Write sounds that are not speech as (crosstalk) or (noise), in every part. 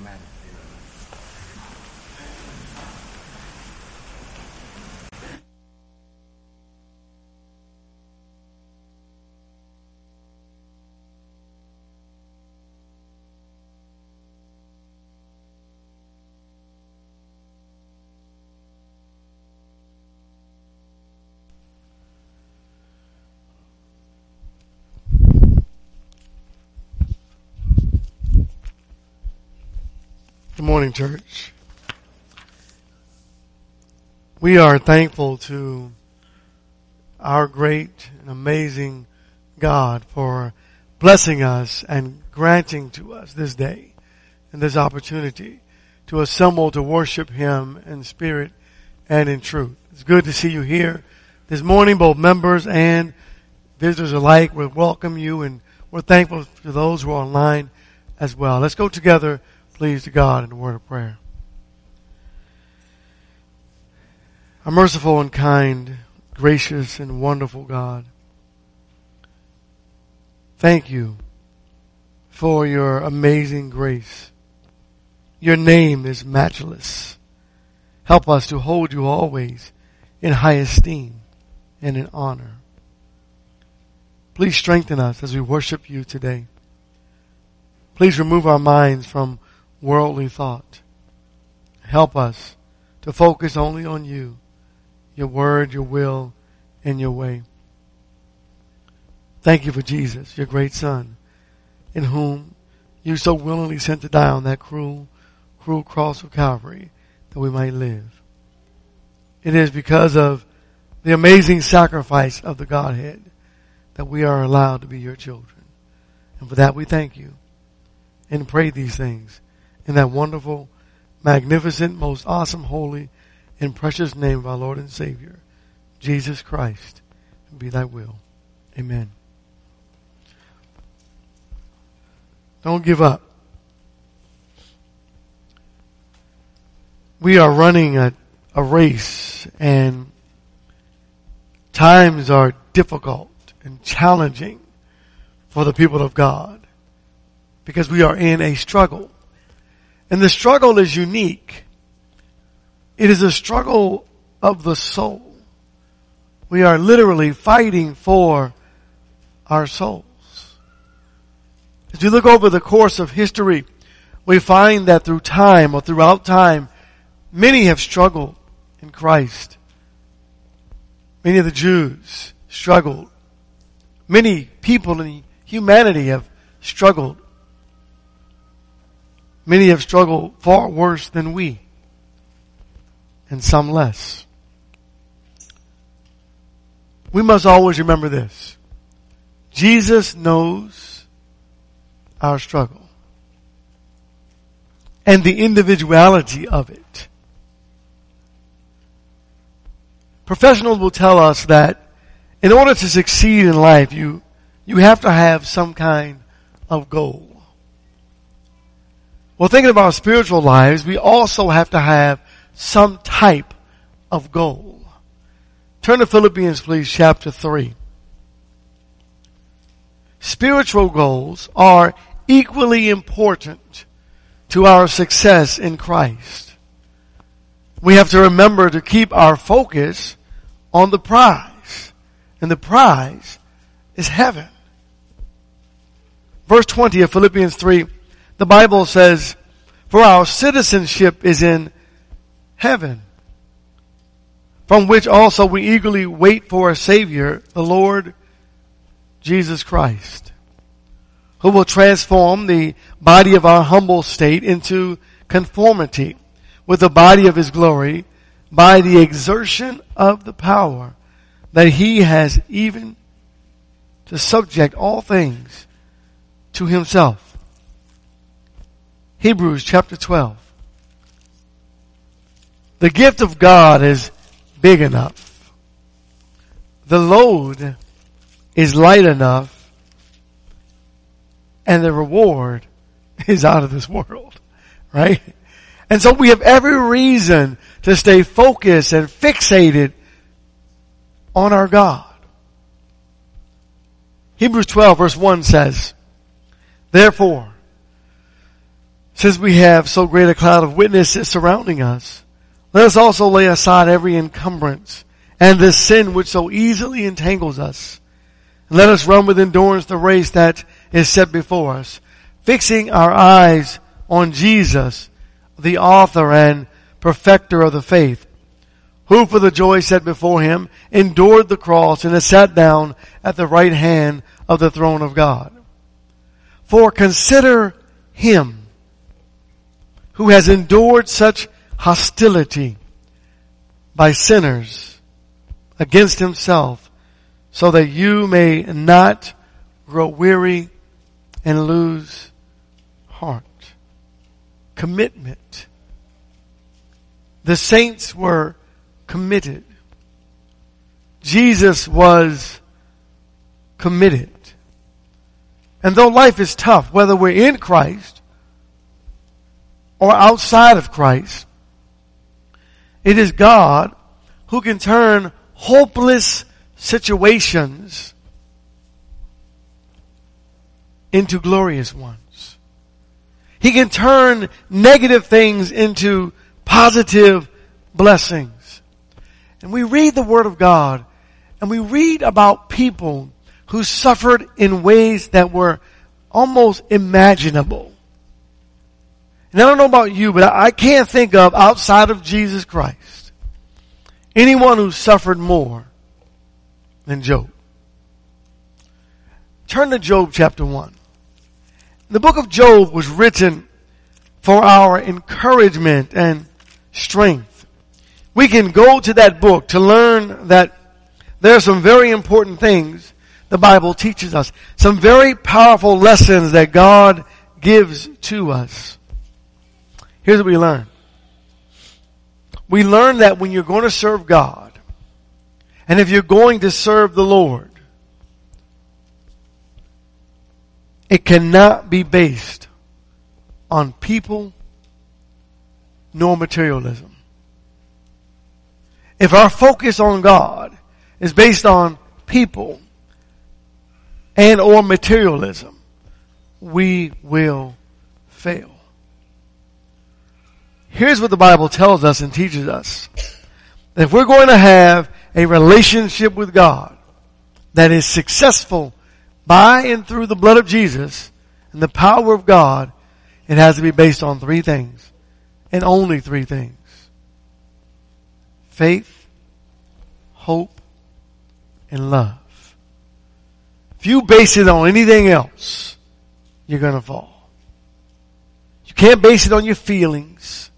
Amen. Good morning, church. We are thankful to our great and amazing God for blessing us and granting to us this day and this opportunity to assemble to worship Him in spirit and in truth. It's good to see you here this morning, both members and visitors alike. We welcome you and we're thankful to those who are online as well. Let's go together please to God in a word of prayer. A merciful and kind, gracious and wonderful God. Thank you for your amazing grace. Your name is matchless. Help us to hold you always in high esteem and in honor. Please strengthen us as we worship you today. Please remove our minds from worldly thought. Help us to focus only on you, your word, your will, and your way. Thank you for Jesus, your great son, in whom you so willingly sent to die on that cruel, cruel cross of Calvary that we might live. It is because of the amazing sacrifice of the Godhead that we are allowed to be your children. And for that we thank you and pray these things in that wonderful, magnificent, most awesome, holy, and precious name of our Lord and Savior, Jesus Christ. Be thy will. Amen. Don't give up. We are running a, a race and times are difficult and challenging for the people of God because we are in a struggle. And the struggle is unique. It is a struggle of the soul. We are literally fighting for our souls. As you look over the course of history, we find that through time or throughout time, many have struggled in Christ. Many of the Jews struggled. Many people in humanity have struggled Many have struggled far worse than we, and some less. We must always remember this. Jesus knows our struggle and the individuality of it. Professionals will tell us that in order to succeed in life, you, you have to have some kind of goal. Well, thinking about our spiritual lives, we also have to have some type of goal. Turn to Philippians, please, chapter 3. Spiritual goals are equally important to our success in Christ. We have to remember to keep our focus on the prize. And the prize is heaven. Verse 20 of Philippians 3 the Bible says, for our citizenship is in heaven, from which also we eagerly wait for a Savior, the Lord Jesus Christ, who will transform the body of our humble state into conformity with the body of His glory by the exertion of the power that He has even to subject all things to Himself. Hebrews chapter 12. The gift of God is big enough. The load is light enough and the reward is out of this world, (laughs) right? And so we have every reason to stay focused and fixated on our God. Hebrews 12 verse 1 says, Therefore, since we have so great a cloud of witnesses surrounding us, let us also lay aside every encumbrance and the sin which so easily entangles us. And let us run with endurance the race that is set before us, fixing our eyes on Jesus, the author and perfecter of the faith, who for the joy set before him endured the cross and has sat down at the right hand of the throne of God. For consider him who has endured such hostility by sinners against himself so that you may not grow weary and lose heart. Commitment. The saints were committed. Jesus was committed. And though life is tough, whether we're in Christ or outside of Christ, it is God who can turn hopeless situations into glorious ones. He can turn negative things into positive blessings. And we read the Word of God and we read about people who suffered in ways that were almost imaginable. And I don't know about you, but I can't think of outside of Jesus Christ anyone who suffered more than Job. Turn to Job chapter 1. The book of Job was written for our encouragement and strength. We can go to that book to learn that there are some very important things the Bible teaches us. Some very powerful lessons that God gives to us. Here's what we learn. We learn that when you're going to serve God, and if you're going to serve the Lord, it cannot be based on people nor materialism. If our focus on God is based on people and or materialism, we will fail. Here's what the Bible tells us and teaches us. If we're going to have a relationship with God that is successful by and through the blood of Jesus and the power of God, it has to be based on three things and only three things. Faith, hope, and love. If you base it on anything else, you're gonna fall. You can't base it on your feelings.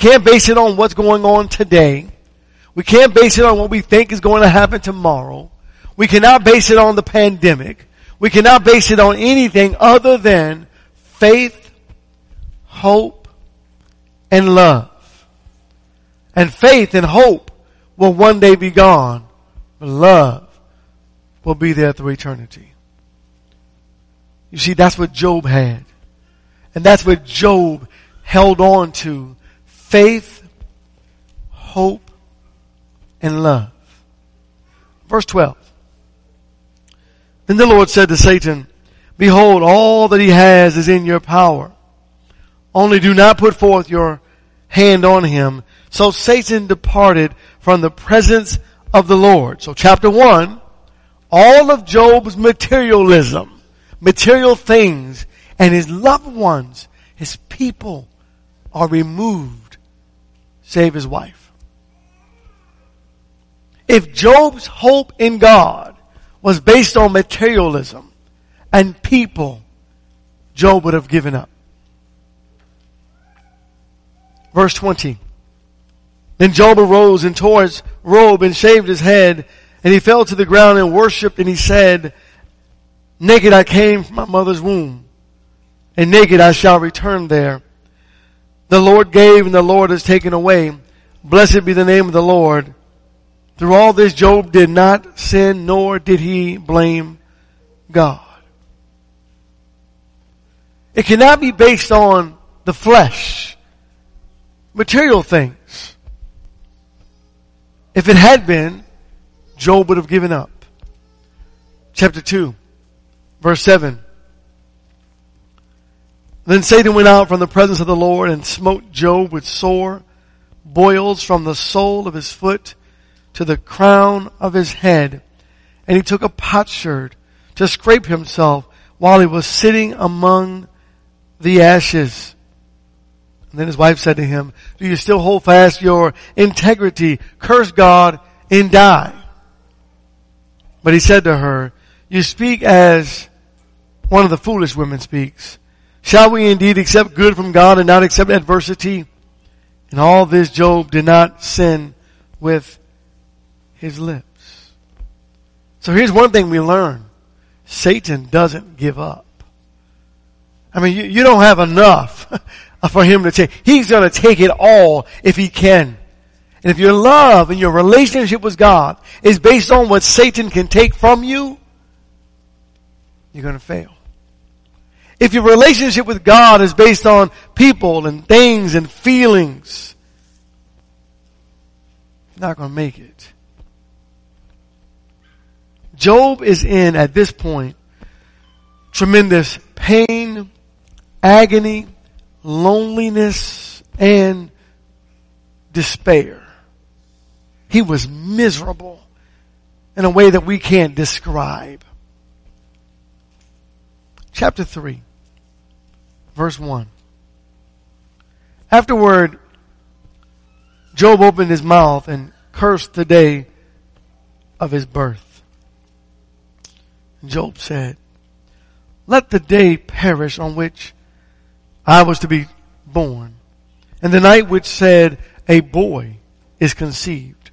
Can't base it on what's going on today. We can't base it on what we think is going to happen tomorrow. We cannot base it on the pandemic. We cannot base it on anything other than faith, hope, and love. And faith and hope will one day be gone, but love will be there through eternity. You see, that's what Job had. And that's what Job held on to. Faith, hope, and love. Verse 12. Then the Lord said to Satan, Behold, all that he has is in your power. Only do not put forth your hand on him. So Satan departed from the presence of the Lord. So chapter one, all of Job's materialism, material things, and his loved ones, his people are removed, save his wife. If Job's hope in God was based on materialism and people, Job would have given up. Verse 20. Then Job arose and tore his robe and shaved his head and he fell to the ground and worshiped and he said, naked I came from my mother's womb and naked I shall return there. The Lord gave and the Lord has taken away. Blessed be the name of the Lord. Through all this Job did not sin nor did he blame God. It cannot be based on the flesh material things. If it had been, Job would have given up. Chapter 2, verse 7. Then Satan went out from the presence of the Lord and smote Job with sore boils from the sole of his foot to the crown of his head. And he took a potsherd to scrape himself while he was sitting among the ashes. And then his wife said to him, do you still hold fast your integrity? Curse God and die. But he said to her, you speak as one of the foolish women speaks. Shall we indeed accept good from God and not accept adversity? And all this Job did not sin with his lips. So here's one thing we learn. Satan doesn't give up. I mean, you, you don't have enough (laughs) for him to take. He's going to take it all if he can. And if your love and your relationship with God is based on what Satan can take from you, you're going to fail. If your relationship with God is based on people and things and feelings, you're not going to make it. Job is in, at this point, tremendous pain, agony, loneliness, and despair. He was miserable in a way that we can't describe. Chapter 3, verse 1. Afterward, Job opened his mouth and cursed the day of his birth. Job said, let the day perish on which I was to be born, and the night which said a boy is conceived.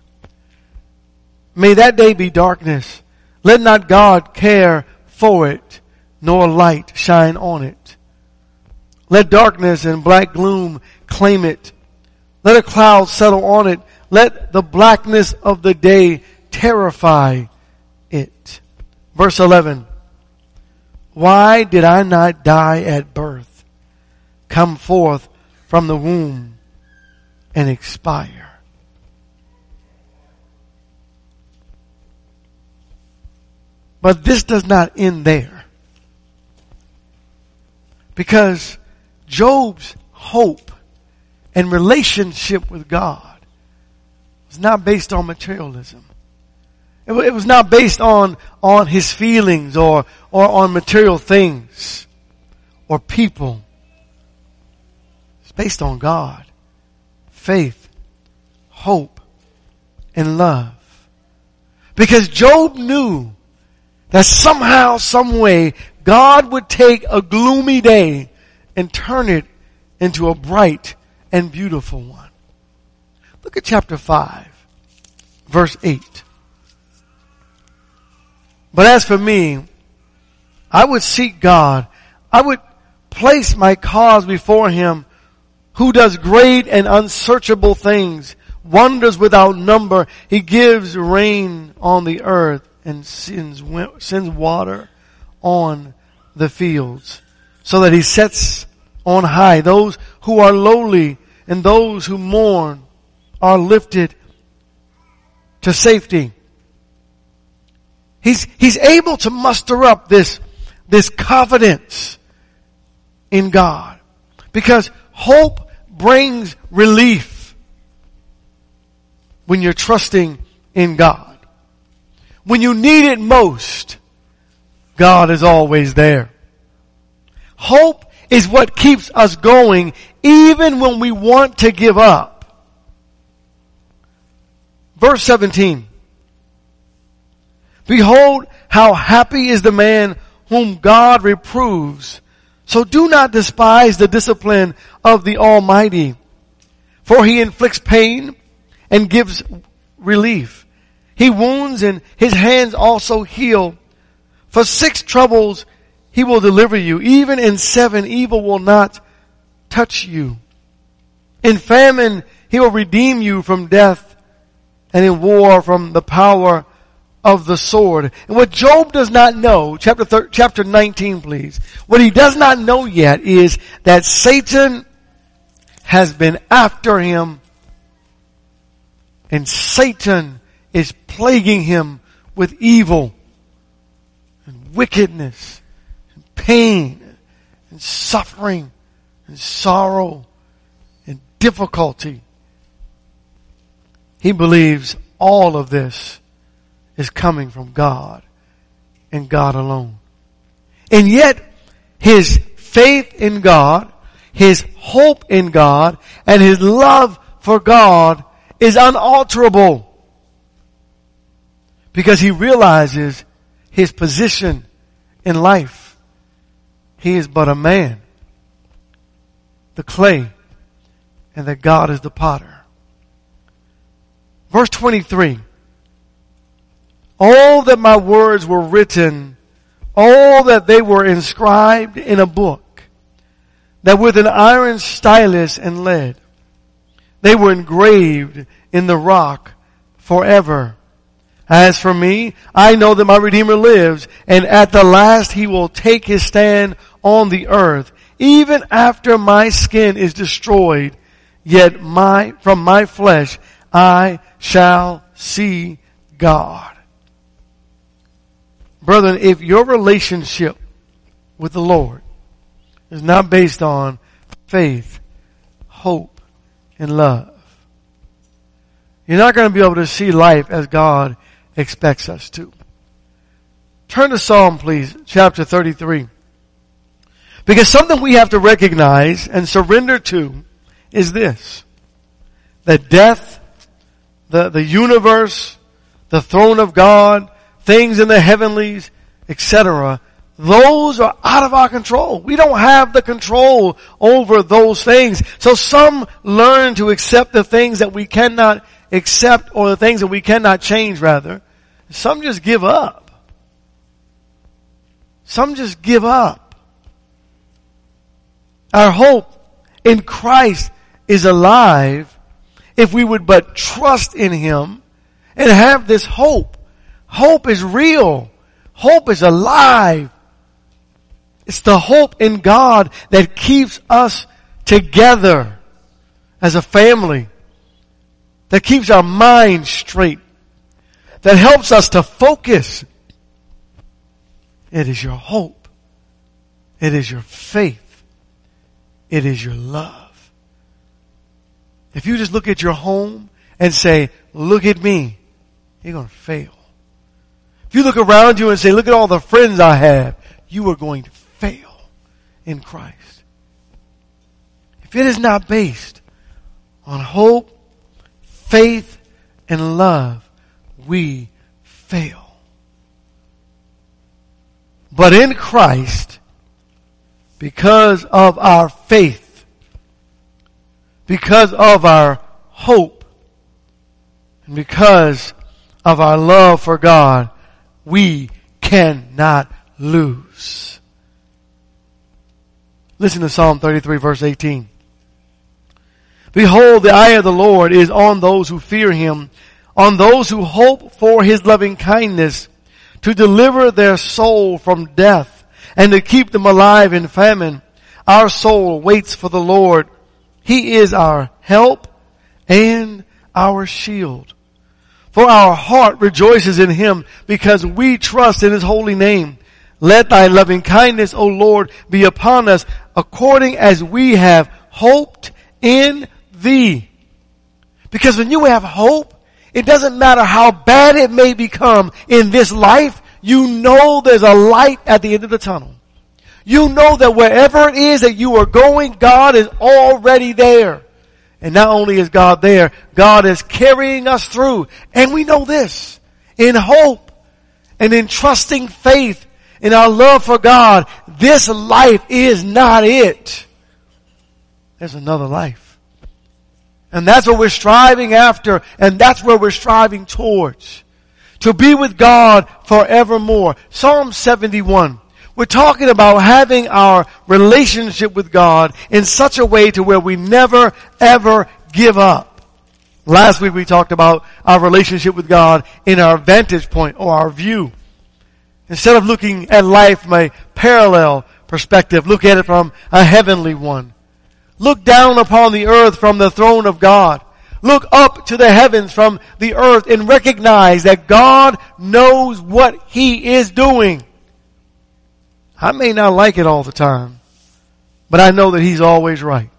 May that day be darkness. Let not God care for it, nor light shine on it. Let darkness and black gloom claim it. Let a cloud settle on it. Let the blackness of the day terrify it. Verse 11. Why did I not die at birth, come forth from the womb and expire? But this does not end there. Because Job's hope and relationship with God was not based on materialism. It was not based on, on his feelings or, or on material things or people. It's based on God, faith, hope, and love. Because Job knew that somehow, some way, God would take a gloomy day and turn it into a bright and beautiful one. Look at chapter 5, verse 8. But as for me, I would seek God. I would place my cause before Him who does great and unsearchable things, wonders without number. He gives rain on the earth and sends, sends water on the fields so that He sets on high those who are lowly and those who mourn are lifted to safety. He's, he's able to muster up this, this confidence in God. Because hope brings relief when you're trusting in God. When you need it most, God is always there. Hope is what keeps us going even when we want to give up. Verse 17. Behold how happy is the man whom God reproves. So do not despise the discipline of the Almighty, for he inflicts pain and gives relief. He wounds and his hands also heal. For six troubles he will deliver you. Even in seven evil will not touch you. In famine he will redeem you from death and in war from the power of the sword. And what Job does not know, chapter thir- chapter 19 please, what he does not know yet is that Satan has been after him and Satan is plaguing him with evil and wickedness pain and suffering and sorrow and difficulty. He believes all of this is coming from God and God alone. And yet, his faith in God, his hope in God, and his love for God is unalterable. Because he realizes his position in life. He is but a man, the clay, and that God is the potter. Verse 23. All that my words were written, all that they were inscribed in a book, that with an iron stylus and lead, they were engraved in the rock forever. As for me, I know that my Redeemer lives, and at the last he will take his stand on the earth. Even after my skin is destroyed, yet my, from my flesh I shall see God. Brethren, if your relationship with the Lord is not based on faith, hope, and love, you're not going to be able to see life as God expects us to. Turn to Psalm, please, chapter 33. Because something we have to recognize and surrender to is this. That death the, the universe, the throne of God, things in the heavenlies, etc. Those are out of our control. We don't have the control over those things. So some learn to accept the things that we cannot accept or the things that we cannot change rather. Some just give up. Some just give up. Our hope in Christ is alive if we would but trust in Him and have this hope. Hope is real. Hope is alive. It's the hope in God that keeps us together as a family. That keeps our minds straight. That helps us to focus. It is your hope. It is your faith. It is your love. If you just look at your home and say, look at me, you're going to fail. If you look around you and say, look at all the friends I have, you are going to fail in Christ. If it is not based on hope, faith, and love, we fail. But in Christ, because of our faith, because of our hope and because of our love for God, we cannot lose. Listen to Psalm 33 verse 18. Behold, the eye of the Lord is on those who fear him, on those who hope for his loving kindness, to deliver their soul from death and to keep them alive in famine. Our soul waits for the Lord. He is our help and our shield. For our heart rejoices in Him because we trust in His holy name. Let thy loving kindness, O Lord, be upon us according as we have hoped in thee. Because when you have hope, it doesn't matter how bad it may become in this life, you know there's a light at the end of the tunnel. You know that wherever it is that you are going, God is already there. And not only is God there, God is carrying us through. And we know this. In hope and in trusting faith in our love for God, this life is not it. There's another life. And that's what we're striving after, and that's where we're striving towards. To be with God forevermore. Psalm 71 we're talking about having our relationship with God in such a way to where we never ever give up. Last week we talked about our relationship with God in our vantage point or our view. Instead of looking at life from a parallel perspective, look at it from a heavenly one. Look down upon the earth from the throne of God. Look up to the heavens from the earth and recognize that God knows what He is doing. I may not like it all the time, but I know that He's always right.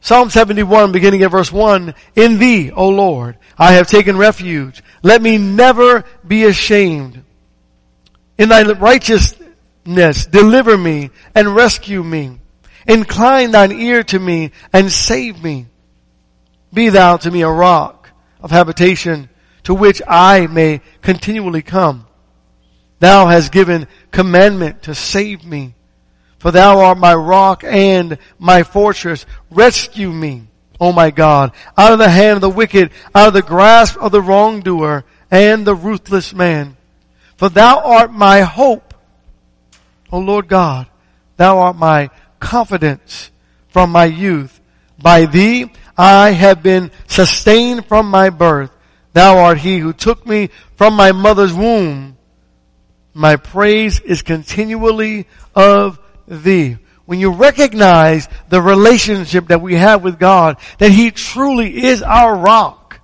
Psalm 71 beginning at verse 1, In Thee, O Lord, I have taken refuge. Let me never be ashamed. In Thy righteousness, deliver me and rescue me. Incline Thine ear to me and save me. Be Thou to me a rock of habitation to which I may continually come. Thou hast given commandment to save me. For thou art my rock and my fortress. Rescue me, O my God, out of the hand of the wicked, out of the grasp of the wrongdoer and the ruthless man. For thou art my hope, O Lord God. Thou art my confidence from my youth. By thee I have been sustained from my birth. Thou art he who took me from my mother's womb. My praise is continually of thee. When you recognize the relationship that we have with God, that He truly is our rock.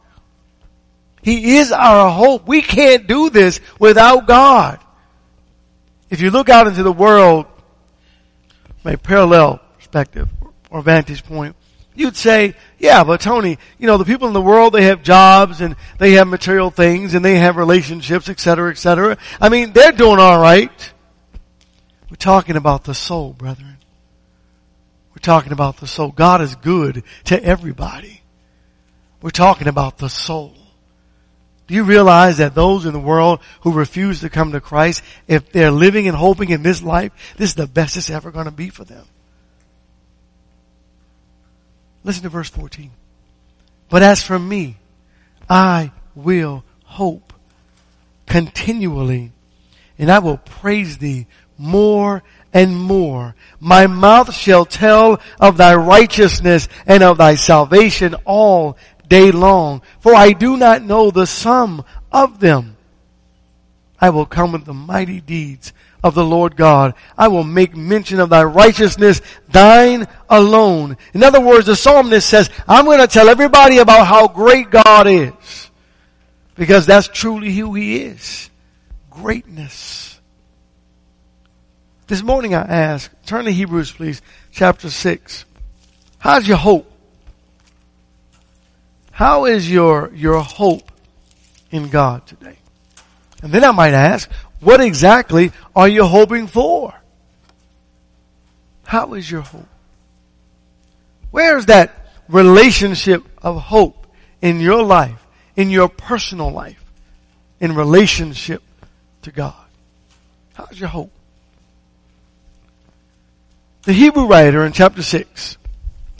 He is our hope. We can't do this without God. If you look out into the world from a parallel perspective or vantage point, you'd say, yeah, but Tony, you know, the people in the world, they have jobs and they have material things and they have relationships, et cetera, et cetera. I mean, they're doing alright. We're talking about the soul, brethren. We're talking about the soul. God is good to everybody. We're talking about the soul. Do you realize that those in the world who refuse to come to Christ, if they're living and hoping in this life, this is the best it's ever going to be for them? Listen to verse 14. But as for me, I will hope continually and I will praise thee more and more. My mouth shall tell of thy righteousness and of thy salvation all day long, for I do not know the sum of them. I will come with the mighty deeds of the Lord God. I will make mention of thy righteousness, thine alone. In other words, the psalmist says, I'm going to tell everybody about how great God is. Because that's truly who he is. Greatness. This morning I ask, turn to Hebrews please, chapter 6. How's your hope? How is your, your hope in God today? And then I might ask, what exactly are you hoping for? How is your hope? Where's that relationship of hope in your life, in your personal life, in relationship to God? How's your hope? The Hebrew writer in chapter 6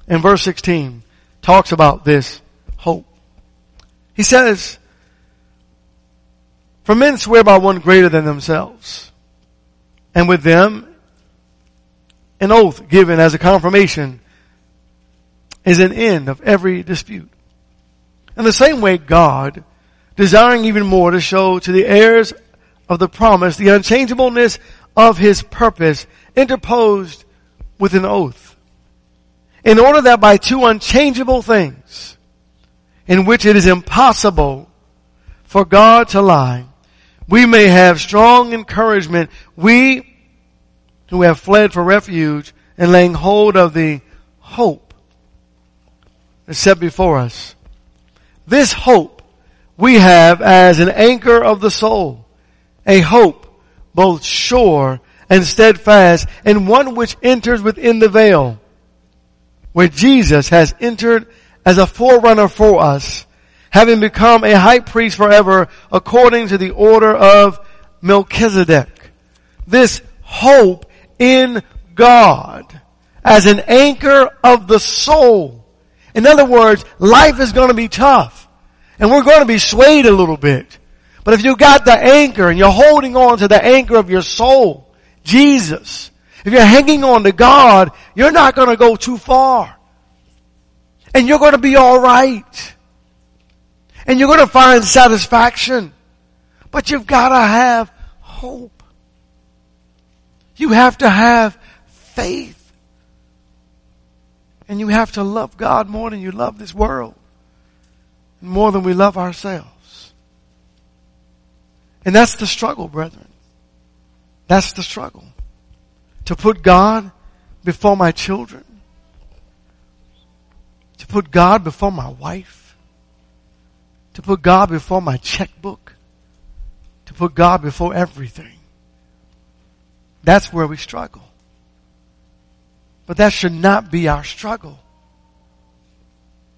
in verse 16 talks about this. He says, For men swear by one greater than themselves, and with them an oath given as a confirmation is an end of every dispute. In the same way, God, desiring even more to show to the heirs of the promise the unchangeableness of his purpose, interposed with an oath. In order that by two unchangeable things, in which it is impossible for God to lie, we may have strong encouragement, we who have fled for refuge and laying hold of the hope that's set before us. This hope we have as an anchor of the soul, a hope both sure and steadfast and one which enters within the veil where Jesus has entered as a forerunner for us, having become a high priest forever according to the order of Melchizedek. This hope in God as an anchor of the soul. In other words, life is going to be tough and we're going to be swayed a little bit. But if you got the anchor and you're holding on to the anchor of your soul, Jesus. If you're hanging on to God, you're not going to go too far. And you're going to be alright. And you're going to find satisfaction. But you've got to have hope. You have to have faith. And you have to love God more than you love this world. More than we love ourselves. And that's the struggle, brethren. That's the struggle. To put God before my children? Put God before my wife? To put God before my checkbook? To put God before everything? That's where we struggle. But that should not be our struggle.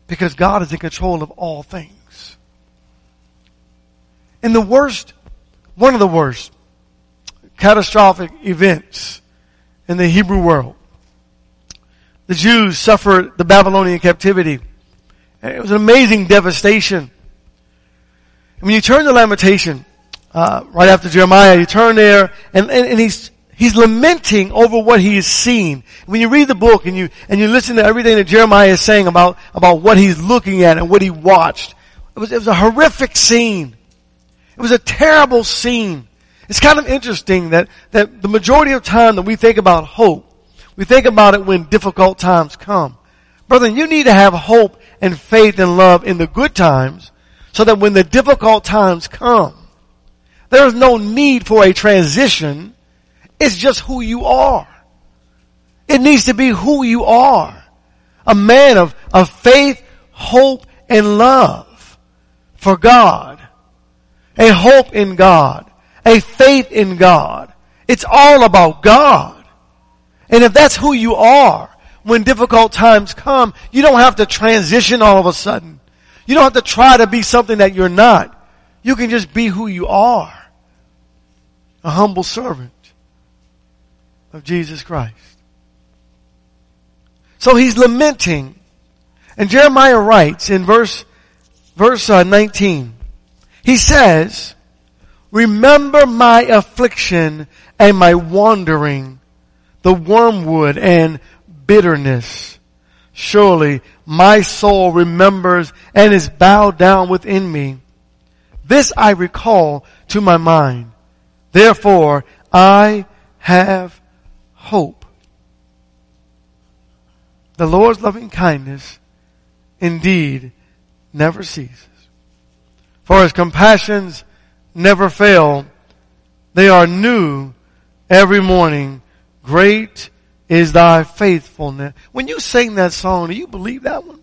Because God is in control of all things. In the worst, one of the worst catastrophic events in the Hebrew world, the Jews suffered the Babylonian captivity. And it was an amazing devastation. And when you turn to Lamentation, uh, right after Jeremiah, you turn there and, and, and he's He's lamenting over what he has seen. When you read the book and you, and you listen to everything that Jeremiah is saying about, about what he's looking at and what he watched, it was, it was a horrific scene. It was a terrible scene. It's kind of interesting that, that the majority of time that we think about hope, we think about it when difficult times come. Brother, you need to have hope and faith and love in the good times so that when the difficult times come, there is no need for a transition it's just who you are. It needs to be who you are. A man of, of faith, hope, and love for God. A hope in God. A faith in God. It's all about God. And if that's who you are, when difficult times come, you don't have to transition all of a sudden. You don't have to try to be something that you're not. You can just be who you are. A humble servant of Jesus Christ. So he's lamenting. And Jeremiah writes in verse, verse uh, 19, he says, remember my affliction and my wandering, the wormwood and bitterness. Surely my soul remembers and is bowed down within me. This I recall to my mind. Therefore I have hope. The Lord's loving kindness indeed never ceases. For his compassions never fail. They are new every morning. Great is thy faithfulness. When you sing that song, do you believe that one?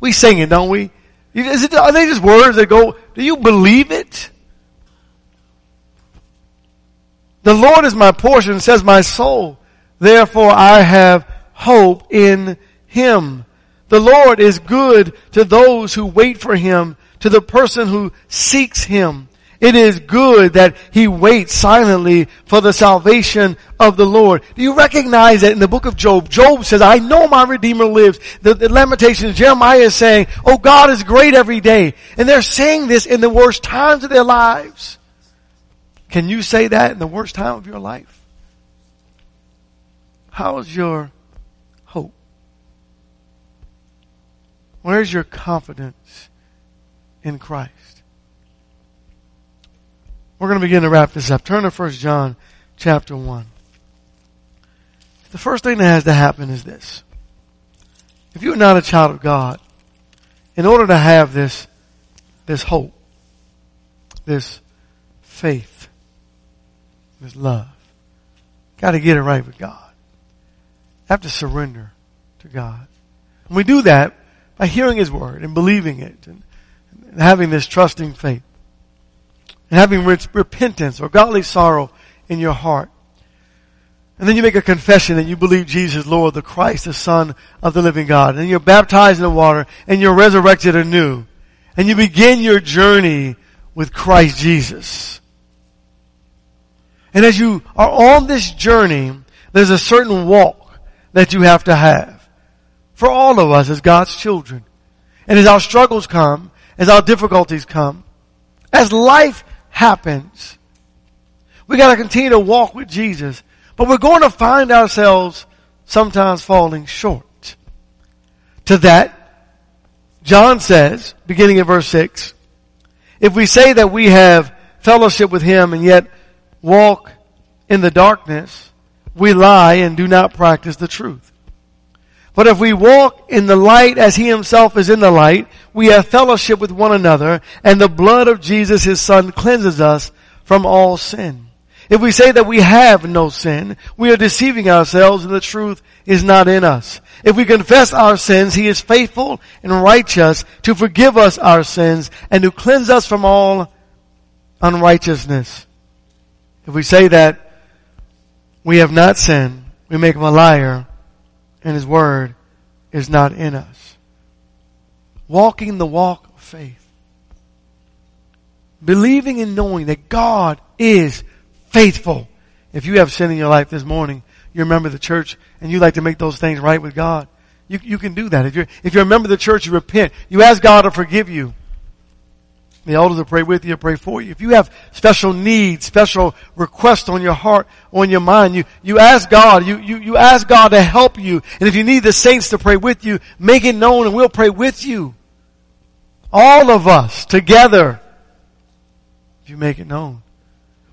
We sing it, don't we? It, are they just words that go, do you believe it? The Lord is my portion, says my soul. Therefore I have hope in Him. The Lord is good to those who wait for Him, to the person who seeks Him. It is good that he waits silently for the salvation of the Lord. Do you recognize that in the book of Job? Job says, I know my Redeemer lives. The, the Lamentations, Jeremiah is saying, oh God is great every day. And they're saying this in the worst times of their lives. Can you say that in the worst time of your life? How's your hope? Where's your confidence in Christ? We're going to begin to wrap this up. Turn to 1 John chapter 1. The first thing that has to happen is this. If you're not a child of God, in order to have this, this hope, this faith, this love, got to get it right with God have to surrender to God. And we do that by hearing His Word and believing it and, and having this trusting faith and having repentance or godly sorrow in your heart. And then you make a confession that you believe Jesus, Lord, the Christ, the Son of the living God. And you're baptized in the water and you're resurrected anew. And you begin your journey with Christ Jesus. And as you are on this journey, there's a certain walk that you have to have for all of us as God's children. And as our struggles come, as our difficulties come, as life happens, we gotta continue to walk with Jesus. But we're going to find ourselves sometimes falling short. To that, John says, beginning in verse 6, if we say that we have fellowship with Him and yet walk in the darkness, we lie and do not practice the truth. But if we walk in the light as he himself is in the light, we have fellowship with one another, and the blood of Jesus his son cleanses us from all sin. If we say that we have no sin, we are deceiving ourselves and the truth is not in us. If we confess our sins, He is faithful and righteous to forgive us our sins and to cleanse us from all unrighteousness. If we say that we have not sinned, we make Him a liar and His word is not in us. Walking the walk of faith. Believing and knowing that God is faithful. If you have sin in your life this morning, you're a member of the church and you like to make those things right with God, you, you can do that. If you're, if you're a member of the church, you repent. You ask God to forgive you. The elders will pray with you, pray for you. If you have special needs, special requests on your heart, on your mind, you, you ask God, you, you, you ask God to help you. And if you need the saints to pray with you, make it known and we'll pray with you. All of us together. If you make it known.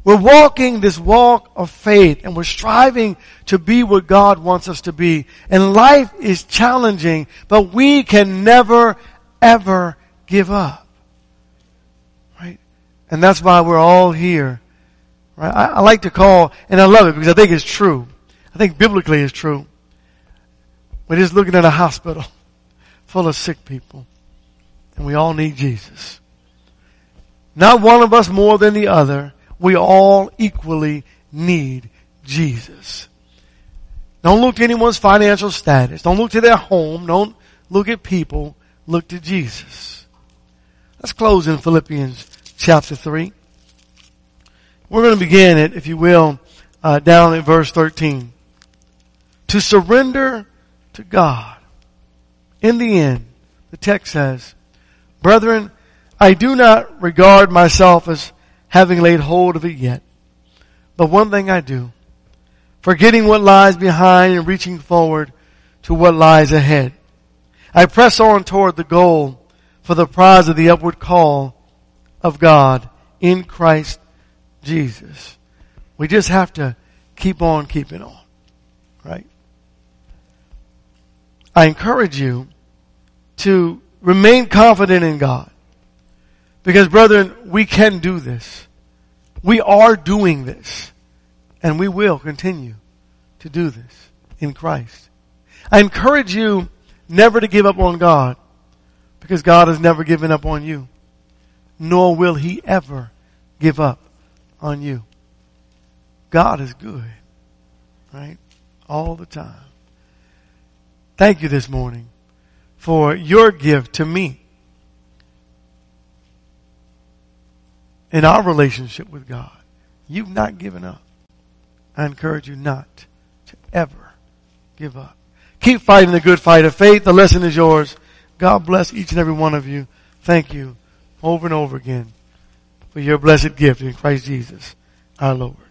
We're walking this walk of faith and we're striving to be what God wants us to be. And life is challenging, but we can never, ever give up. And that's why we're all here. Right? I, I like to call, and I love it because I think it's true. I think biblically it's true. We're just looking at a hospital (laughs) full of sick people. And we all need Jesus. Not one of us more than the other we all equally need Jesus. Don't look to anyone's financial status. Don't look to their home. Don't look at people. Look to Jesus. Let's close in Philippians chapter 3. We're going to begin it, if you will, uh, down at verse 13. To surrender to God. In the end, the text says, Brethren, I do not regard myself as having laid hold of it yet. But one thing I do, forgetting what lies behind and reaching forward to what lies ahead. I press on toward the goal for the prize of the upward call of God in Christ Jesus. We just have to keep on keeping on. Right? I encourage you to remain confident in God. Because brethren, we can do this. We are doing this. And we will continue to do this in Christ. I encourage you never to give up on God because God has never given up on you. Nor will He ever give up on you. God is good. Right? All the time. Thank you this morning for your gift to me in our relationship with God. You've not given up. I encourage you not to ever give up. Keep fighting the good fight of faith. The lesson is yours. God bless each and every one of you. Thank you over and over again for your blessed gift in Christ Jesus our Lord.